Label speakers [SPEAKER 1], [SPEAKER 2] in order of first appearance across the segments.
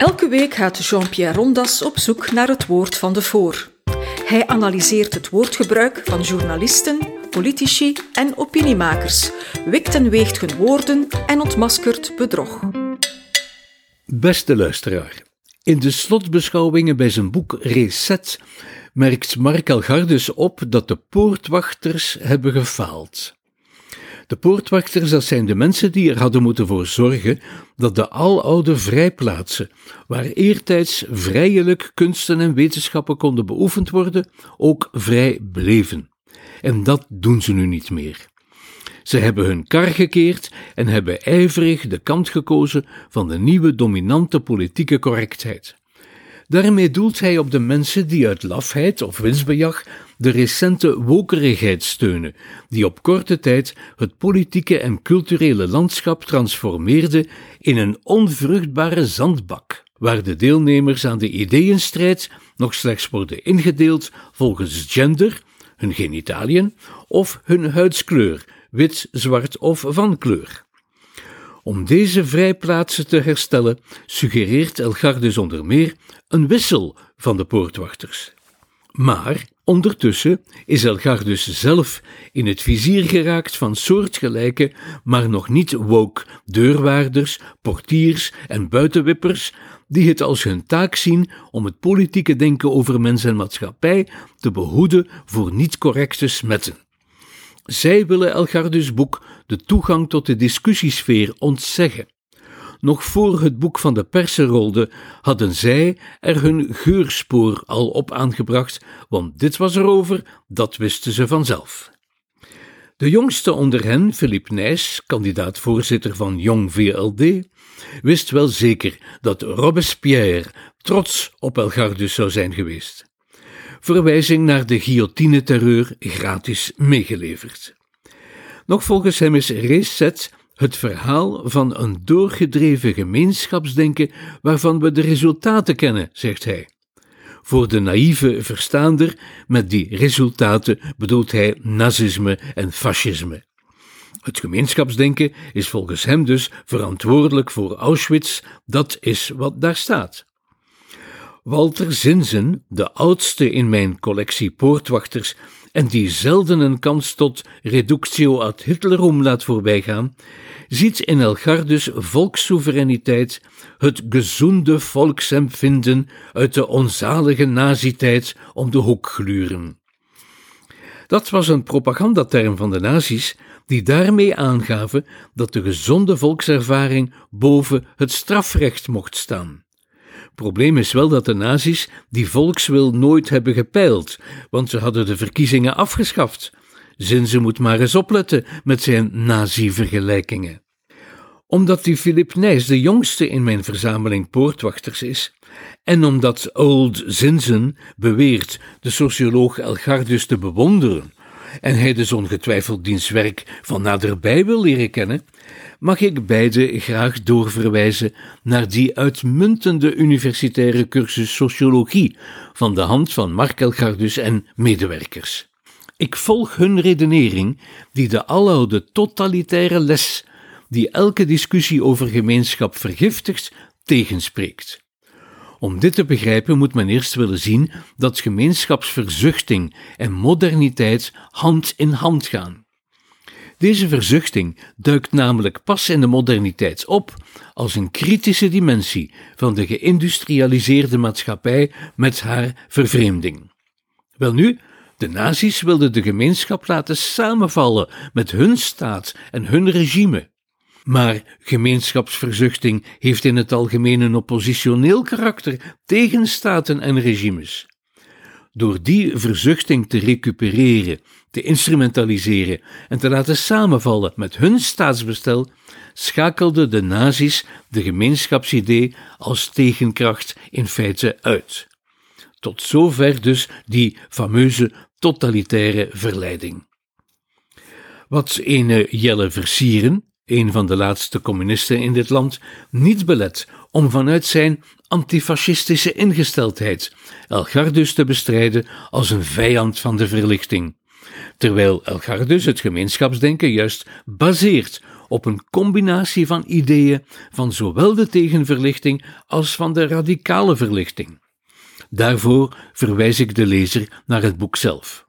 [SPEAKER 1] Elke week gaat Jean-Pierre Rondas op zoek naar het woord van de voor. Hij analyseert het woordgebruik van journalisten, politici en opiniemakers, wikt en weegt hun woorden en ontmaskert bedrog.
[SPEAKER 2] Beste luisteraar, in de slotbeschouwingen bij zijn boek Reset merkt Mark Elgardus op dat de poortwachters hebben gefaald. De poortwachters, dat zijn de mensen die er hadden moeten voor zorgen dat de aloude vrijplaatsen, waar eertijds vrijelijk kunsten en wetenschappen konden beoefend worden, ook vrij bleven. En dat doen ze nu niet meer. Ze hebben hun kar gekeerd en hebben ijverig de kant gekozen van de nieuwe dominante politieke correctheid. Daarmee doelt hij op de mensen die uit lafheid of winstbejag de recente wokerigheid steunen, die op korte tijd het politieke en culturele landschap transformeerde in een onvruchtbare zandbak, waar de deelnemers aan de ideeënstrijd nog slechts worden ingedeeld volgens gender, hun genitaliën of hun huidskleur, wit, zwart of van kleur. Om deze vrijplaatsen te herstellen, suggereert Elgar zonder meer een wissel van de poortwachters. Maar ondertussen is Elgar dus zelf in het vizier geraakt van soortgelijke, maar nog niet woke deurwaarders, portiers en buitenwippers, die het als hun taak zien om het politieke denken over mens en maatschappij te behoeden voor niet correcte smetten. Zij willen Elgardus boek de toegang tot de discussiesfeer ontzeggen. Nog voor het boek van de persen rolde, hadden zij er hun geurspoor al op aangebracht, want dit was erover, dat wisten ze vanzelf. De jongste onder hen, Philippe Nijs, kandidaat-voorzitter van Jong VLD, wist wel zeker dat Robespierre trots op Elgardus zou zijn geweest. Verwijzing naar de guillotine-terreur gratis meegeleverd. Nog volgens hem is Reset het verhaal van een doorgedreven gemeenschapsdenken waarvan we de resultaten kennen, zegt hij. Voor de naïeve verstaander, met die resultaten bedoelt hij nazisme en fascisme. Het gemeenschapsdenken is volgens hem dus verantwoordelijk voor Auschwitz, dat is wat daar staat. Walter Zinzen, de oudste in mijn collectie poortwachters en die zelden een kans tot reductio ad Hitlerum laat voorbijgaan, ziet in Elgardus volkssoevereiniteit het gezonde volksempvinden uit de onzalige nazietijd om de hoek gluren. Dat was een propagandaterm van de nazi's, die daarmee aangaven dat de gezonde volkservaring boven het strafrecht mocht staan. Probleem is wel dat de nazi's die volkswil nooit hebben gepeild, want ze hadden de verkiezingen afgeschaft. Zinze moet maar eens opletten met zijn nazi-vergelijkingen. Omdat die Philip Nijs de jongste in mijn verzameling poortwachters is, en omdat Old Zinzen beweert de socioloog Elgardus te bewonderen, en hij dus ongetwijfeld diens werk van naderbij wil leren kennen, mag ik beide graag doorverwijzen naar die uitmuntende universitaire cursus sociologie van de hand van Mark Elgardus en medewerkers. Ik volg hun redenering, die de aloude totalitaire les, die elke discussie over gemeenschap vergiftigt, tegenspreekt. Om dit te begrijpen moet men eerst willen zien dat gemeenschapsverzuchting en moderniteit hand in hand gaan. Deze verzuchting duikt namelijk pas in de moderniteit op als een kritische dimensie van de geïndustrialiseerde maatschappij met haar vervreemding. Welnu, de nazi's wilden de gemeenschap laten samenvallen met hun staat en hun regime. Maar gemeenschapsverzuchting heeft in het algemeen een oppositioneel karakter tegen staten en regimes. Door die verzuchting te recupereren, te instrumentaliseren en te laten samenvallen met hun staatsbestel, schakelden de nazi's de gemeenschapsidee als tegenkracht in feite uit. Tot zover dus die fameuze totalitaire verleiding. Wat ene Jelle Versieren, een van de laatste communisten in dit land, niet belet om vanuit zijn antifascistische ingesteldheid Elgardus te bestrijden als een vijand van de verlichting. Terwijl Elgardus het gemeenschapsdenken juist baseert op een combinatie van ideeën van zowel de tegenverlichting als van de radicale verlichting. Daarvoor verwijs ik de lezer naar het boek zelf.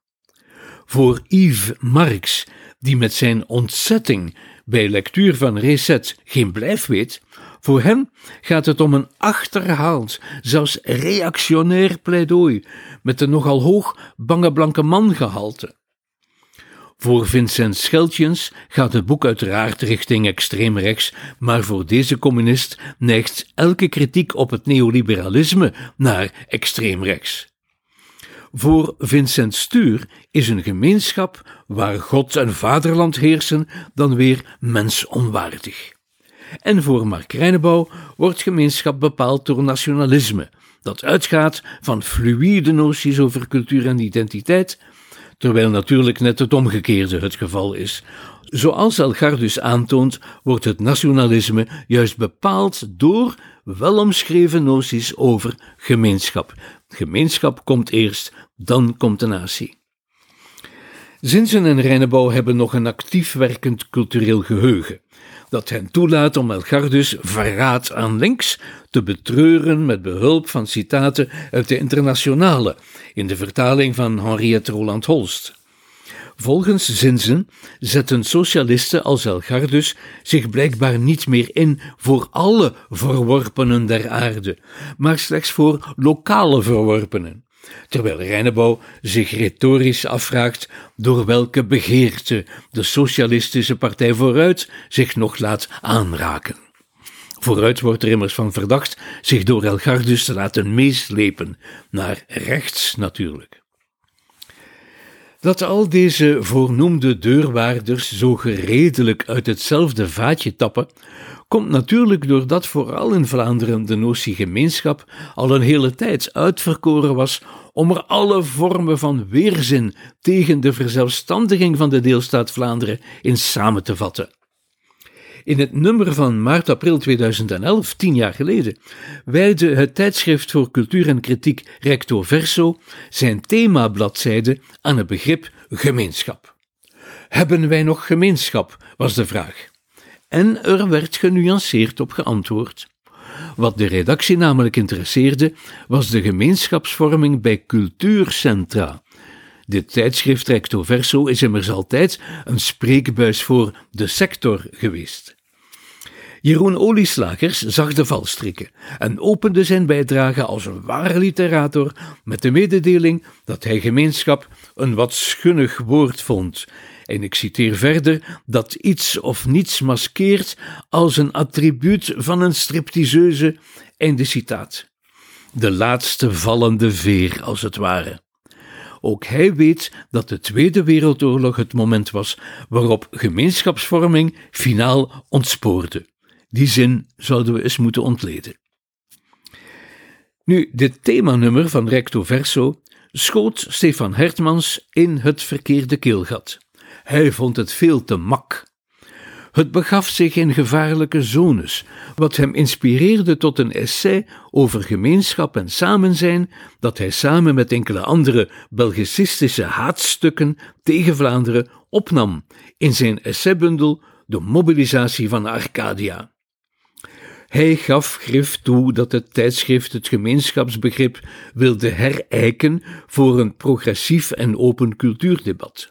[SPEAKER 2] Voor Yves Marx, die met zijn ontzetting bij lectuur van Reset geen blijf weet, voor hem gaat het om een achterhaald, zelfs reactionair pleidooi met een nogal hoog bange blanke man gehalte. Voor Vincent Scheltjens gaat het boek uiteraard richting extreem rechts, maar voor deze communist neigt elke kritiek op het neoliberalisme naar extreem rechts. Voor Vincent Stuur is een gemeenschap waar God en vaderland heersen dan weer mensonwaardig. En voor Mark wordt gemeenschap bepaald door nationalisme, dat uitgaat van fluïde noties over cultuur en identiteit, terwijl natuurlijk net het omgekeerde het geval is. Zoals Elgardus aantoont, wordt het nationalisme juist bepaald door welomschreven noties over gemeenschap. Gemeenschap komt eerst, dan komt de natie. Zinsen en Reinebouw hebben nog een actief werkend cultureel geheugen dat hen toelaat om Elgardus verraad aan links te betreuren met behulp van citaten uit de Internationale in de vertaling van Henriette Roland Holst. Volgens Zinzen zetten socialisten als Elgardus zich blijkbaar niet meer in voor alle verworpenen der aarde, maar slechts voor lokale verworpenen terwijl Reinebouw zich retorisch afvraagt door welke begeerte de Socialistische Partij Vooruit zich nog laat aanraken. Vooruit wordt er immers van verdacht zich door Elgardus te laten meeslepen, naar rechts natuurlijk. Dat al deze voornoemde deurwaarders zo geredelijk uit hetzelfde vaatje tappen, komt natuurlijk doordat vooral in Vlaanderen de notie gemeenschap al een hele tijd uitverkoren was om er alle vormen van weerzin tegen de verzelfstandiging van de deelstaat Vlaanderen in samen te vatten. In het nummer van maart-april 2011, tien jaar geleden, wijde het tijdschrift voor cultuur en kritiek Recto Verso zijn themabladzijde aan het begrip gemeenschap. Hebben wij nog gemeenschap? was de vraag. En er werd genuanceerd op geantwoord. Wat de redactie namelijk interesseerde, was de gemeenschapsvorming bij cultuurcentra. Dit tijdschrift Recto Verso is immers altijd een spreekbuis voor de sector geweest. Jeroen Olieslagers zag de valstrikken en opende zijn bijdrage als een ware literator met de mededeling dat hij gemeenschap een wat schunnig woord vond en ik citeer verder, dat iets of niets maskeert als een attribuut van een stripteaseuse. Einde citaat. De laatste vallende veer, als het ware. Ook hij weet dat de Tweede Wereldoorlog het moment was waarop gemeenschapsvorming finaal ontspoorde. Die zin zouden we eens moeten ontleden. Nu, dit themanummer van Recto Verso schoot Stefan Hertmans in het verkeerde keelgat. Hij vond het veel te mak. Het begaf zich in gevaarlijke zones, wat hem inspireerde tot een essay over gemeenschap en samenzijn, dat hij samen met enkele andere Belgicistische haatstukken tegen Vlaanderen opnam in zijn essaybundel De mobilisatie van Arcadia. Hij gaf grif toe dat het tijdschrift het gemeenschapsbegrip wilde herijken voor een progressief en open cultuurdebat.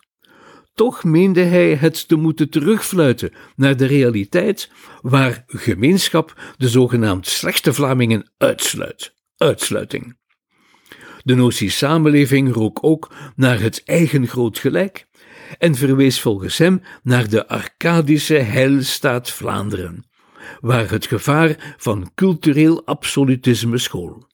[SPEAKER 2] Toch meende hij het te moeten terugfluiten naar de realiteit waar gemeenschap de zogenaamd slechte Vlamingen uitsluit. Uitsluiting. De notie samenleving rook ook naar het eigen groot gelijk en verwees volgens hem naar de Arcadische heilstaat Vlaanderen, waar het gevaar van cultureel absolutisme school.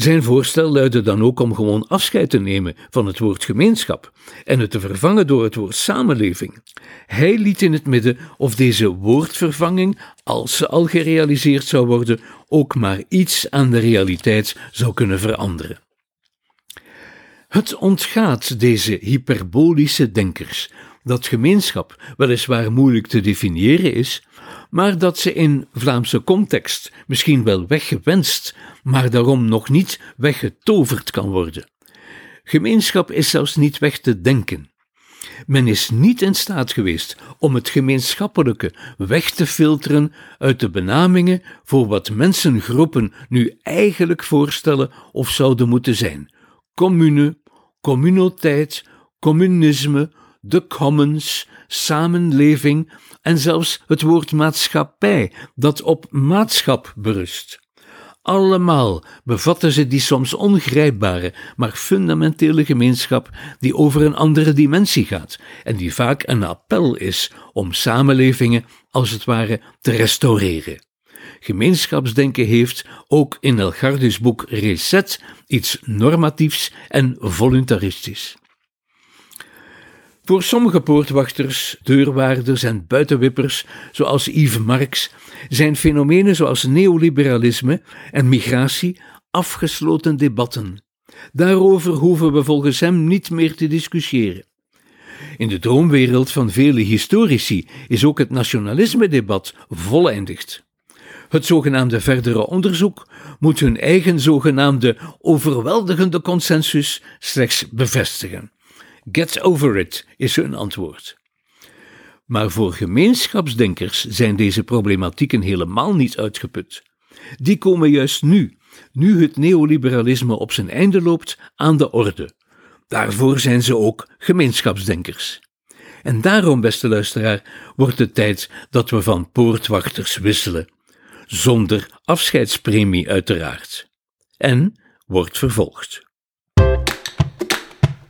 [SPEAKER 2] Zijn voorstel luidde dan ook om gewoon afscheid te nemen van het woord gemeenschap en het te vervangen door het woord samenleving. Hij liet in het midden of deze woordvervanging, als ze al gerealiseerd zou worden, ook maar iets aan de realiteit zou kunnen veranderen. Het ontgaat deze hyperbolische denkers dat gemeenschap weliswaar moeilijk te definiëren is, maar dat ze in Vlaamse context misschien wel weggewenst, maar daarom nog niet weggetoverd kan worden. Gemeenschap is zelfs niet weg te denken. Men is niet in staat geweest om het gemeenschappelijke weg te filteren uit de benamingen voor wat mensengroepen nu eigenlijk voorstellen of zouden moeten zijn: commune, communaliteit, communisme, de commons, samenleving en zelfs het woord maatschappij, dat op maatschap berust. Allemaal bevatten ze die soms ongrijpbare, maar fundamentele gemeenschap die over een andere dimensie gaat en die vaak een appel is om samenlevingen als het ware te restaureren. Gemeenschapsdenken heeft ook in Elgardus boek Reset iets normatiefs en voluntaristisch. Voor sommige poortwachters, deurwaarders en buitenwippers, zoals Yves Marx, zijn fenomenen zoals neoliberalisme en migratie afgesloten debatten. Daarover hoeven we volgens hem niet meer te discussiëren. In de droomwereld van vele historici is ook het nationalisme-debat voleindigd. Het zogenaamde verdere onderzoek moet hun eigen zogenaamde overweldigende consensus slechts bevestigen. Get over it is hun antwoord. Maar voor gemeenschapsdenkers zijn deze problematieken helemaal niet uitgeput. Die komen juist nu, nu het neoliberalisme op zijn einde loopt, aan de orde. Daarvoor zijn ze ook gemeenschapsdenkers. En daarom, beste luisteraar, wordt het tijd dat we van poortwachters wisselen. Zonder afscheidspremie, uiteraard. En wordt vervolgd.